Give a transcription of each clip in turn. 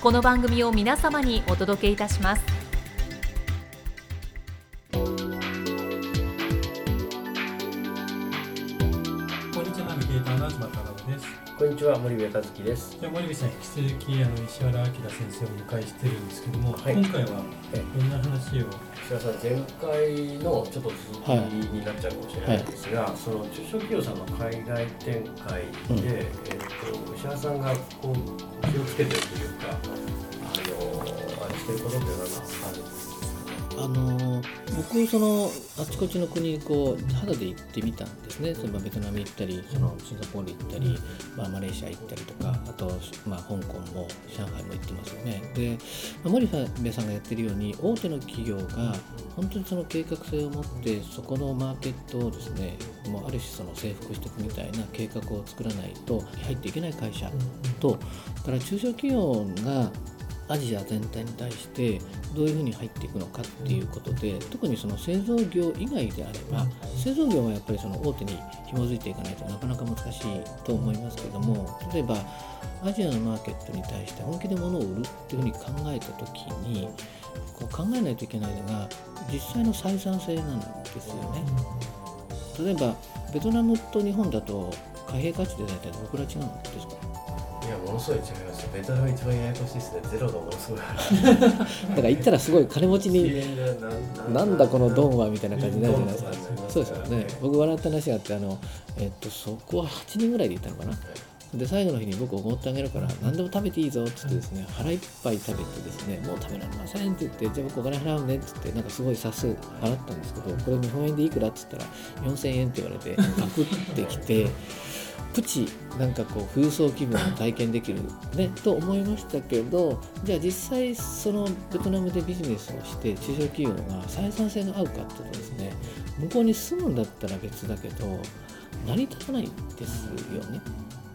この番組を皆様にお届けいたします。ちは森部和樹です。じゃあ森部さん、引き続きあの石原明先生をお迎えしてるんですけども、はい。今回はえどんな話を？石原さん前回のちょっと続きになっちゃうかもしれないんですが、その中小企業さんの海外展開で、うん。えっと石原さんがこう気をつけてるというか、あのあれしてることっていうのはあるんですか？あの僕そのあちこちの国にこう肌で行ってみたんですね、そのベトナム行ったりそのシンガポール行ったり、まあ、マレーシア行ったりとかあと、まあ、香港も上海も行ってますよね。で、まあ、森部さんがやってるように大手の企業が本当にその計画性を持ってそこのマーケットをですねもうある種その征服していくみたいな計画を作らないと入っていけない会社とそれから中小企業がアジア全体に対してどういうふうに入っていくのかっていうことで特にその製造業以外であれば製造業はやっぱりその大手に紐づいていかないとなかなか難しいと思いますけれども例えばアジアのマーケットに対して本気で物を売るっていうふうに考えた時にこう考えないといけないのが実際の採算性なんですよね。例えばベトナムと日本だと貨幣価値で大体どのくらい違うんですか？いやものすごい違いますよ。ベトナム一番ややこしいですね。ゼロがものすごい。だから言ったらすごい金持ちになんだこのドンはみたいな感じになるじゃないですか。そうですよね。僕笑った話があって、あの、えっと、そこは8人ぐらいで行ったのかな。で、最後の日に僕おごってあげるから、何でも食べていいぞって言ってですね、腹いっぱい食べてですね、もう食べられませんって言って、じゃあ僕お金払うねって言って、なんかすごい差数払ったんですけど、これ日本円でいくらって言ったら、4000円って言われて、パクってきて、プチなんかこう空想気分を体験できるねと思いましたけどじゃあ実際そのベトナムでビジネスをして中小企業が採算性が合うかっていうとですね向こうに住むんだったら別だけど成り立たないですよね。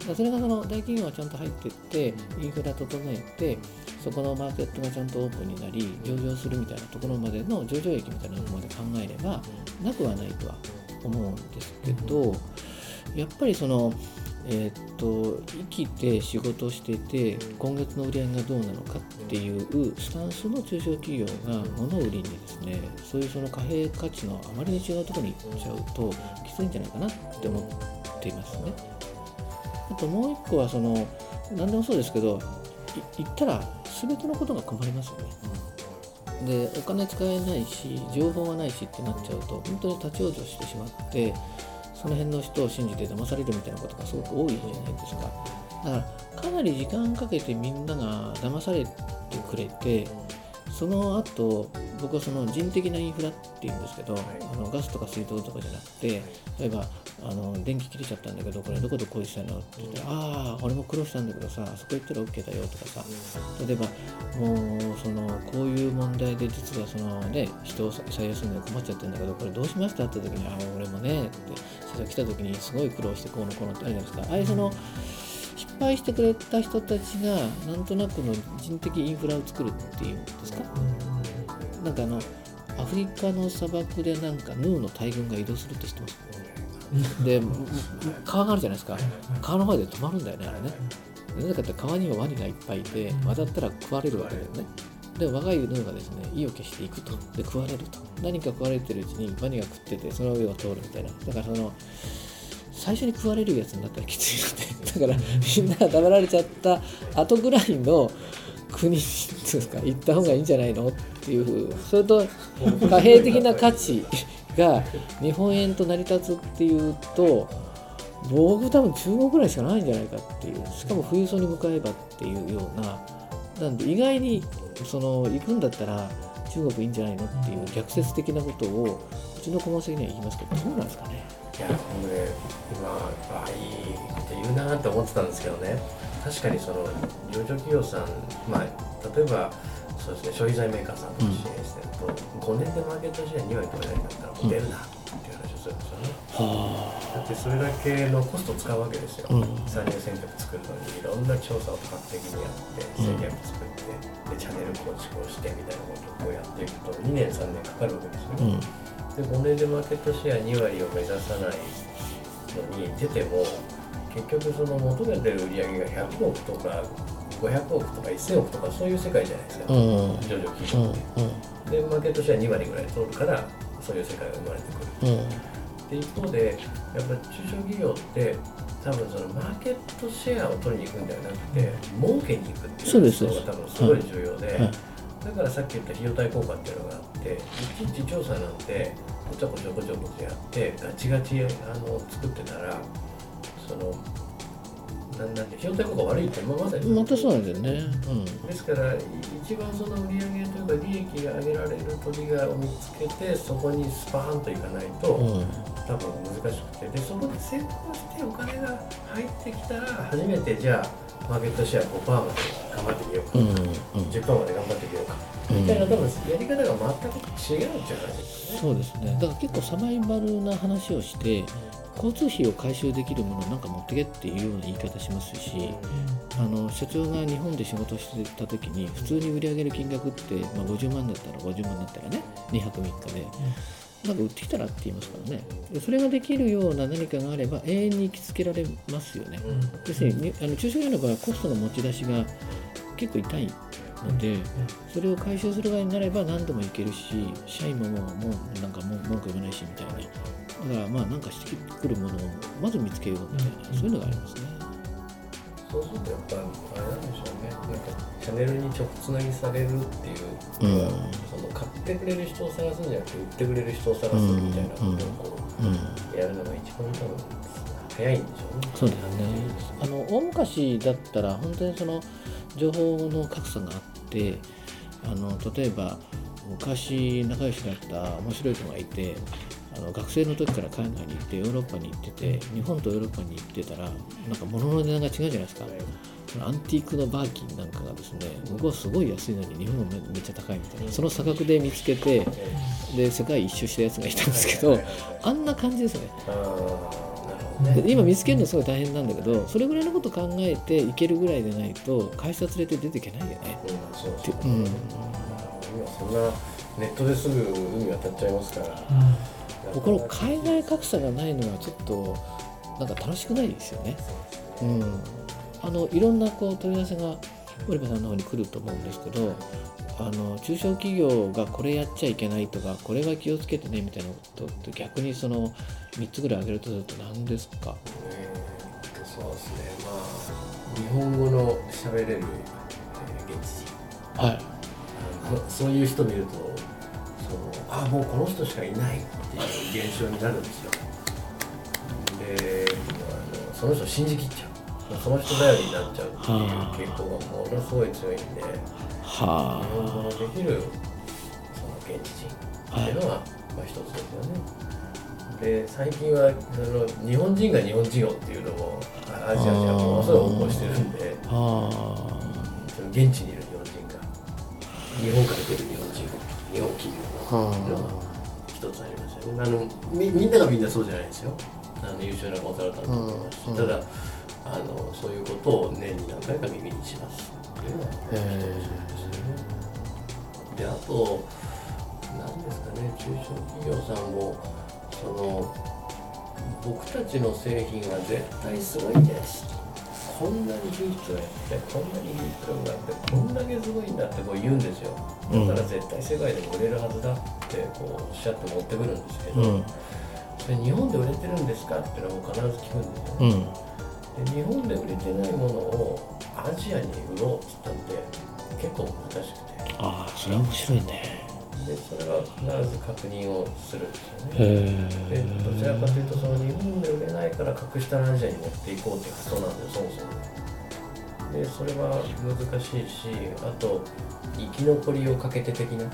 だからそれがその大企業がちゃんと入ってってインフラ整えてそこのマーケットがちゃんとオープンになり上場するみたいなところまでの上場益みたいなところまで考えればなくはないとは思うんですけどやっぱりそのえーっと生きて仕事してて今月の売り上げがどうなのかっていうスタンスの中小企業が物を売りにですねそういうその貨幣価値のあまりに違うところに行っちゃうときついんじゃないかなって思っていますね。あともう一個はその何でもそうですけどい言ったら全てのことが困りますよね。でお金使えないし情報がないしってなっちゃうと本当に立ち往生してしまってその辺の人を信じて騙されるみたいなことがすごく多いじゃないですかだからかなり時間かけてみんなが騙されてくれてその後僕はその人的なインフラっていうんですけど、あのガスとか水道とかじゃなくて例えばあの電気切れちゃったんだけどこれどこで工事したのって言ってああ俺も苦労したんだけどさあそこ行ったら OK だよとかさ例えばもうそのこういう問題で実はそのね人を採用するのに困っちゃってるんだけどこれどうしましたって言った時にああ俺もねって最初来た時にすごい苦労してこうのこうのってあるじゃないですか。ああいうその失敗してくれた人たちがなんとなくの人的インフラを作るっていうんですか？なんかあのアフリカの砂漠でなんかヌーの大群が移動するって知ってますで川があるじゃないですか。川の前で止まるんだよねあれね。なぜかって川にはワニがいっぱいいて渡ったら食われるわけだよね。で若いヌーがですね意を決していくと。で食われると。何か食われてるうちにワニが食っててその上を通るみたいな。だからその最初に食われるやつになったらきついので。だからみんなが食べられちゃった後ぐらいの国ですか行った方がいいんじゃないのっていうそれと貨幣的な価値が日本円と成り立つっていうと僕多分中国ぐらいしかないんじゃないかっていうしかも富裕層に向かえばっていうようななんで意外にその行くんだったら中国いいんじゃないのっていう逆説的なことをうちの顧問席には言いますけどどうなんですかね。いや、僕ね、今、あいいこと言うなって思ってたんですけどね、確かにその上場企業さん、まあ、例えば、そうですね、消費財メーカーさんと支援してると、5年でマーケットシェア2割取れないんだったら、出るなっていう話をするんですよね。だってそれだけのコストを使うわけですよ、うん。参入戦略作るのにいろんな調査を多角的にやって戦略作って、でチャンネル構築をしてみたいなことをやっていくと2年3年かかるわけですよ、うん。で5年でマーケットシェア2割を目指さないのに出ても結局その求めてる売り上げが100億とか500億とか1000億とかそういう世界じゃないですか、うん。上場企うん。でマーケットシェア2割ぐらい取るからそういう世界が生まれてくる。うん。で一方でやっぱり中小企業って多分そのマーケットシェアを取りに行くんではなくて儲けに行くっていう発想が多分すごい重要で、はい。だからさっき言った費用対効果っていうのがあっていちいち調査なんてこちょこちょこちょこちょやってガチガチあの作ってたらそのなんなんて費用対効果悪いって、まあ、まさにまたそうなんですよね。ですからい一番その売り上げというか利益が上げられる鳥がを見つけてそこにスパーンといかないと、うん。うん多分難しくて。でそこで成功してお金が入ってきたら初めてじゃあマーケットシェア5%まで頑張ってみようか、うんうん。10%まで頑張ってみようか、うん。みたいな多分やり方が全く違うっていう感じですね。そうですね。だから結構サバイバルな話をして交通費を回収できるものをなんか持ってけっていうような言い方しますしあの社長が日本で仕事してた時に普通に売り上げる金額って、まあ、50万だったら50万だったらね2泊3日で。なんか売ってきたらって言いますからね。でそれができるような何かがあれば永遠に行きつけられますよね。うん。要するににあの中小企業の場合はコストの持ち出しが結構痛いのでそれを回収する側になれば何度もいけるし社員ももうもうなんかもう文句言わないしみたいなだからまあなんかしてくるものをまず見つけようみたいな、そういうのがありますね。そうするとやっぱあれなんでしょうね。なんかチャンネルに直つなぎされるっていう、うん。その買ってくれる人を探すんじゃなくて売ってくれる人を探すみたいなことをこうんうやるのが一番多分早いんでしょうね。そうだよね。あの大昔だったら本当にその情報の格差があってあの例えば昔仲良しだった面白い人がいてあの学生の時から海外に行ってヨーロッパに行ってて日本とヨーロッパに行ってたらなんか物の値段が違うじゃないですか。アンティークのバーキンなんかがですね向こうはすごい安いのに日本はめめっちゃ高いみたいな。その差額で見つけてで世界一周したやつがいたんですけどあんな感じですね。今見つけるのすごい大変なんだけどそれぐらいのこと考えていけるぐらいでないと会社連れて出ていけないよね。うんネットですぐ海渡っちゃいますから。この海外格差がないのはちょっとなんか楽しくないですよね。うん、あのいろんなこう問い合わせが森部さんの方に来ると思うんですけどあの中小企業がこれやっちゃいけないとかこれは気をつけてねみたいなことって逆にその3つぐらい挙げるとすると何ですか？えーそうですね。まあ日本語の喋れる、えー現地人。はい。そういう人見るとあもうこの人しかいないっていう現象になるんですよ。であのその人を信じきっちゃう。その人頼りになっちゃうっていう傾向がものすごい強いんでは日本語のできるその現地人っていうのは、まあ、一つですよね。で最近はその日本人が日本人をっていうのもあアジアじゃものすごい横行してるんでその現地にいる日本人が日本から出る日本人日本企業っていうのが一つありますよ。ねあのみみんながみんなそうじゃないですよ。あの優秀なコンサルタントもいます。し、うん。ただあのそういうことを年に何回か耳にしますっていうのは一つですよね。であと何ですかね。中小企業さんもその僕たちの製品は絶対すごいんですこんなに品質がやってこんなに品質があってこんだけすごいんだってこう言うんですよ。だから絶対世界でも売れるはずだってこうおっしゃって持ってくるんですけど、うん。それ日本で売れてるんですかっていうのう必ず聞くんですよ、うん。で日本で売れてないものをアジアに売ろうっつったんで結構難しくて。ああそれは面白いねでそれは必ず確認をするんですよね。へでどちらかえというとその日本で売れないから格下のアジアに持っていこうっていう発想なんでそもそも。でそれは難しいしあと生き残りをかけて的な。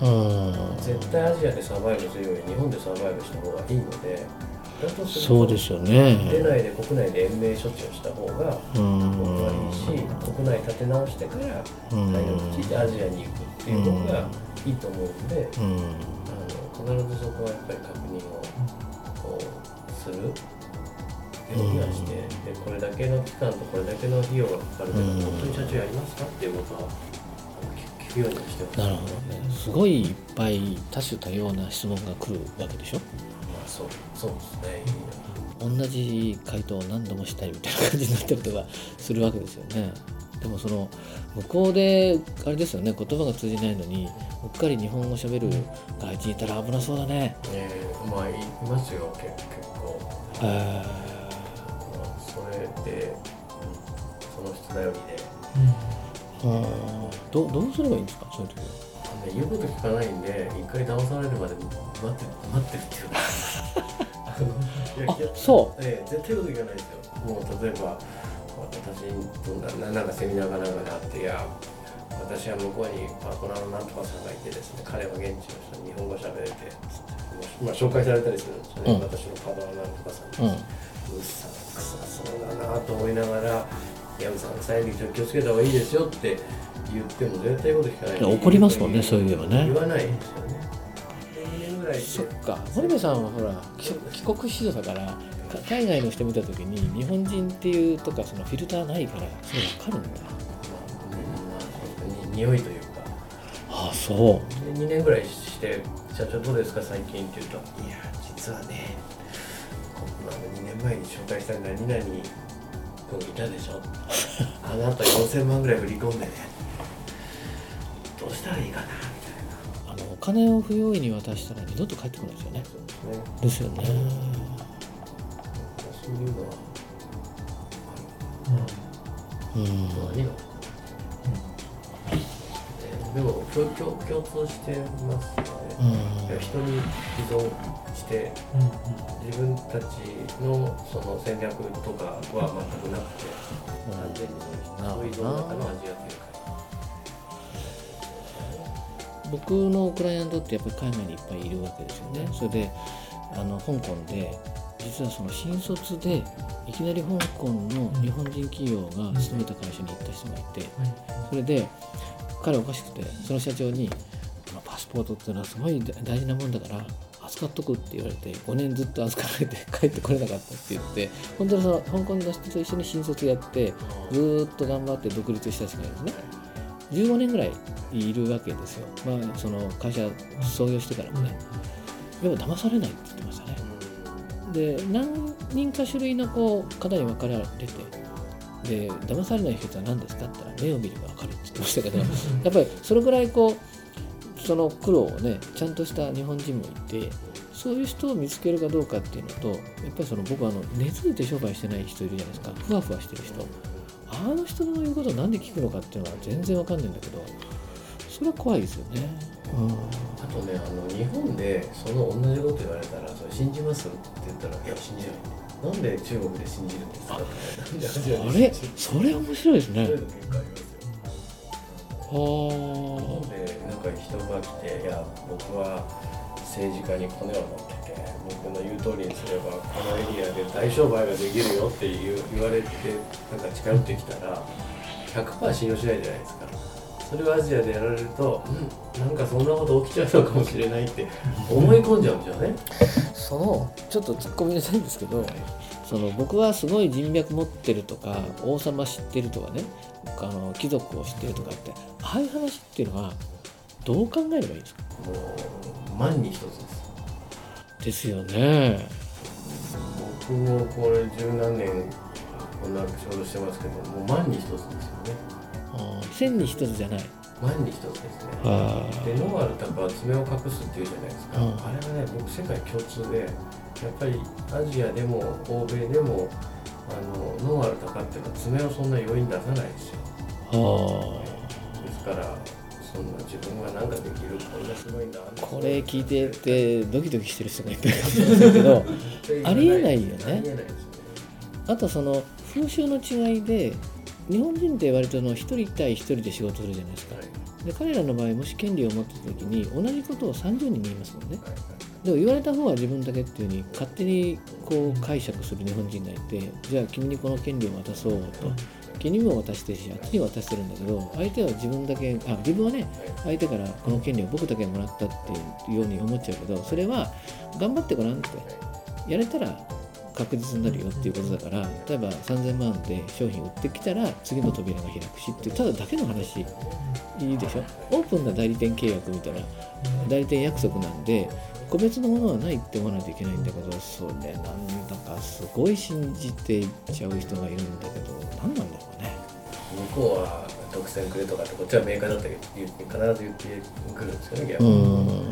うん。絶対アジアでサバイブするより日本でサバイブした方がいいのでだとするとそうですよね。出ないで国内で延命処置をした方がうん僕はいいし国内立て直してからうん。体力ついてアジアに行くっていう方がいいと思うんでうん。あの必ずそこはやっぱり確認をこうするようにはしてでこれだけの期間とこれだけの費用がかかるけどうん本当に社長やりますかっていうことはあの聞聞くようにはしてますなるほどね。すごいいっぱい多種多様な質問が来るわけでしょ？まあそうそうですね。同じ回答を何度もしたいみたいな感じになったりとかするわけですよねでもその向こうであれですよね言葉が通じないのにうっかり日本語喋る外人いたら危なそうだね。えーまあいいますよ結結構。えまあそれで、うんその人頼りで。ーうん。どどうすればいいんですかそういう時は？言うこと聞かないんで一回騙されるまで待って待ってるっていう あそう。ええ絶対うまくいかないですよ。もう例えば私となななんかセミナーかなんかであっていや私は向こうにパートナーのなんとかさんがいてですね彼は現地の人に日本語喋れてまあ紹介されたりするんですよね、うん。私のパートナーなんとかさんです、うん。うっさくさそうだなと思いながら「矢部さん最後気をつけた方がいいですよ」って言っても絶対こと聞かない。怒りますもんねそういえばね。言わないですよね。で2年ぐらいそっか。堀部さんはほら帰帰国子女だからか海外の人見た時に日本人っていうとかそのフィルターないからそれ分かるんだ。まあうんまあそうですねに匂いというか。ああそう。で2年ぐらいして「社長どうですか最近」って言うと「いや実はねこの2年前に紹介した何々君いたでしょ？あなた4000万ぐらい振り込んでね。どうしたらいいかな」みたいな。あのお金を不用意に渡したら二度と帰ってこないですよね。そうですね。ですよねそういうのはうんあるのかなでも共共共通してますようね、んいや人に依存して自分たちのその戦略とかは全くなくて完全にそうい依存の中のアジアっていうか僕のクライアントってやっぱり海外にいっぱいいるわけですよね。それであの香港で実はその新卒でいきなり香港の日本人企業が勤めた会社に行った人がいてそれで彼おかしくてその社長にパスポートっていうのはすごい大事なもんだから預かっとくって言われて5年ずっと預かられて 帰ってこれなかったって言って本当にその香港の人と一緒に新卒やってずーっと頑張って独立した人がいるんですね。15年ぐらいいるわけですよ。まあその会社創業してからもね。でも騙されないって言ってましたねで何人か種類のこう方に分かられてで騙されない人は何ですかって言ったら目を見れば分かるって言ってましたけどやっぱりそれぐらいこうその苦労をねちゃんとした日本人もいてそういう人を見つけるかどうかっていうのとやっぱりその僕はあの根付いて商売してない人いるじゃないですか。ふわふわしてる人。あの人の言うことをなんで聞くのかっていうのは全然わかんないんだけどそれは怖いですよね。あとねあの日本でその同じこと言われたらそれ信じますって言ったら「いや信じない」なんで中国で信じるんですかなんでアジアうん、あれ？それ面白いですね。そう。いうの結構あでなんか人が来て「いや僕は政治家にコネを持ってて僕の言う通りにすればこのエリアで大商売ができるよ」って言われてなんか近寄ってきたら100%信用しないじゃないですか。それをアジアでやられると、うん、なんかそんなこと起きちゃうのかもしれないって思い込んじゃうんですよね。あそのちょっと突っ込み入れたいんですけどその僕はすごい人脈持ってるとか王様知ってるとかねあの貴族を知ってるとかってああいう話っていうのはどう考えればいいんですか？もう万に一つです。ですよね。僕もこれ十何年こんな仕事してますけどもう万に一つですよね。千に一つじゃない。万に一つですね。あでノーアルタカは爪を隠すっていうじゃないですか、うん。あれはね僕世界共通でやっぱりアジアでも欧米でもあのノーアルタカっていうのは爪をそんな余韻出さないですよ。あでからそんな自分は何かできるこんなすごいんだこれ聞いててドキドキしてる人がいっぱいいるけど ありえないよね。ありえないですよね。あとその風習の違いで日本人って割との一人対一人で仕事するじゃないですか。はい。で彼らの場合もし権利を持ってた時に同じことを30人に言いますもんね。でも言われた方は自分だけっていうふうに勝手にこう解釈する日本人がいてじゃあ君にこの権利を渡そうと。君にも渡してるしあっちにも渡してるんだけど相手は自分だけあ自分はね相手からこの権利を僕だけもらったっていうように思っちゃうけどそれは頑張ってごらんって。やれたら確実になるよっていうことだから例えば3000万で商品売ってきたら次の扉が開くしってただだけの話いいでしょ？オープンな代理店契約みたいな代理店約束なんで個別のものはないって思わないといけないんだけどそれなんだかすごい信じていっちゃう人がいるんだけど何なんだろうね？向こうは独占くれとかってこっちはメーカーだったら言って必ず言ってくるんですよね逆うに、ん。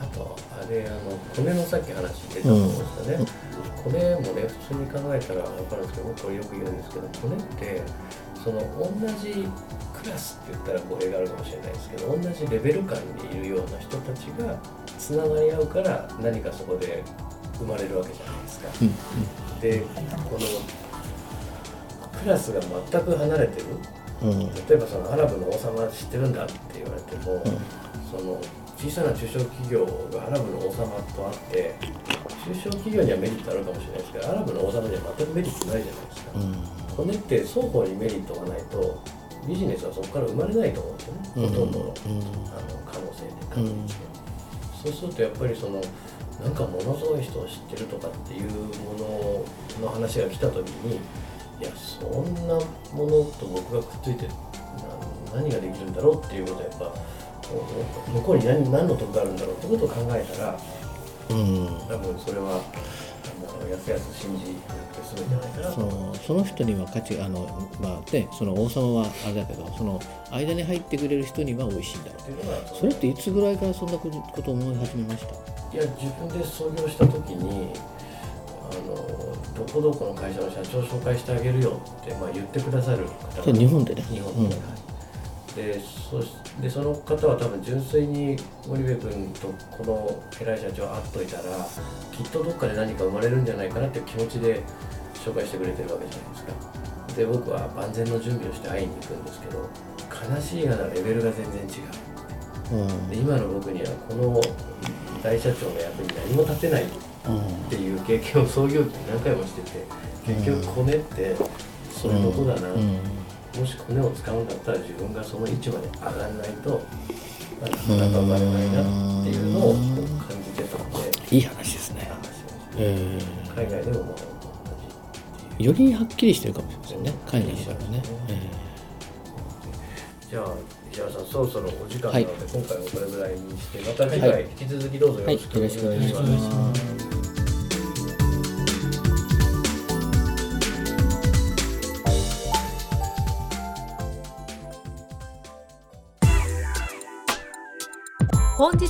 あとあれあの米のさっき話出たと思うんですよね、米もね普通に考えたら分かるんですけど僕これよく言うんですけど米ってその同じクラスって言ったら語弊があるかもしれないですけど同じレベル感にいるような人たちがつながり合うから何かそこで生まれるわけじゃないですか。うん。でこのクラスが全く離れてる。例えばそのアラブの王様知ってるんだって言われても、その小さな中小企業がアラブの王様と会って中小企業にはメリットあるかもしれないですけどアラブの王様には全くメリットないじゃないですか、うん。骨って双方にメリットがないとビジネスはそこから生まれないと思うんですよね、うん。ほとんどのうん。あの可能性で確率で、そうするとやっぱりそのなんかものすごい人を知ってるとかっていうものの話が来た時にいやそんなものと僕がくっついてな何ができるんだろうっていうことはやっぱ向こうに何何の得があるんだろうってことを考えたらうん。多分それはやすやす信じなくて済むんじゃないかなと。そのその人には価値あのまあねその王様はあれだけどその間に入ってくれる人には美味しいんだろう。それっていつぐらいからそんなこと思い始めました？いや自分で創業した時にあのどこどこの会社の社長を紹介してあげるよって、まあ、言ってくださる方それ日本でね。日本で、でそしでその方は多分純粋に森部君とこの偉い社長会っといたらきっとどっかで何か生まれるんじゃないかなっていう気持ちで紹介してくれてるわけじゃないですか。で僕は万全の準備をして会いに行くんですけど悲しいがなレベルが全然違う。うん。で今の僕にはこの大社長の役に何も立てないっうんていう経験を創業期に何回もしてて結局コネってそれのことだな、うんもしコネを使うんだったら自分がその位置まで上がらないとまあなかなか生まれないなっていうのを感じてたのでいい話ですね、え海外でもよりはっきりしてるかもしれませんね海外の場合はね、えじゃあ石原さんそろそろお時間なので、はい。今回もこれぐらいにしてまた次は回引き続きどうぞよろしくお願いしよろしくお願い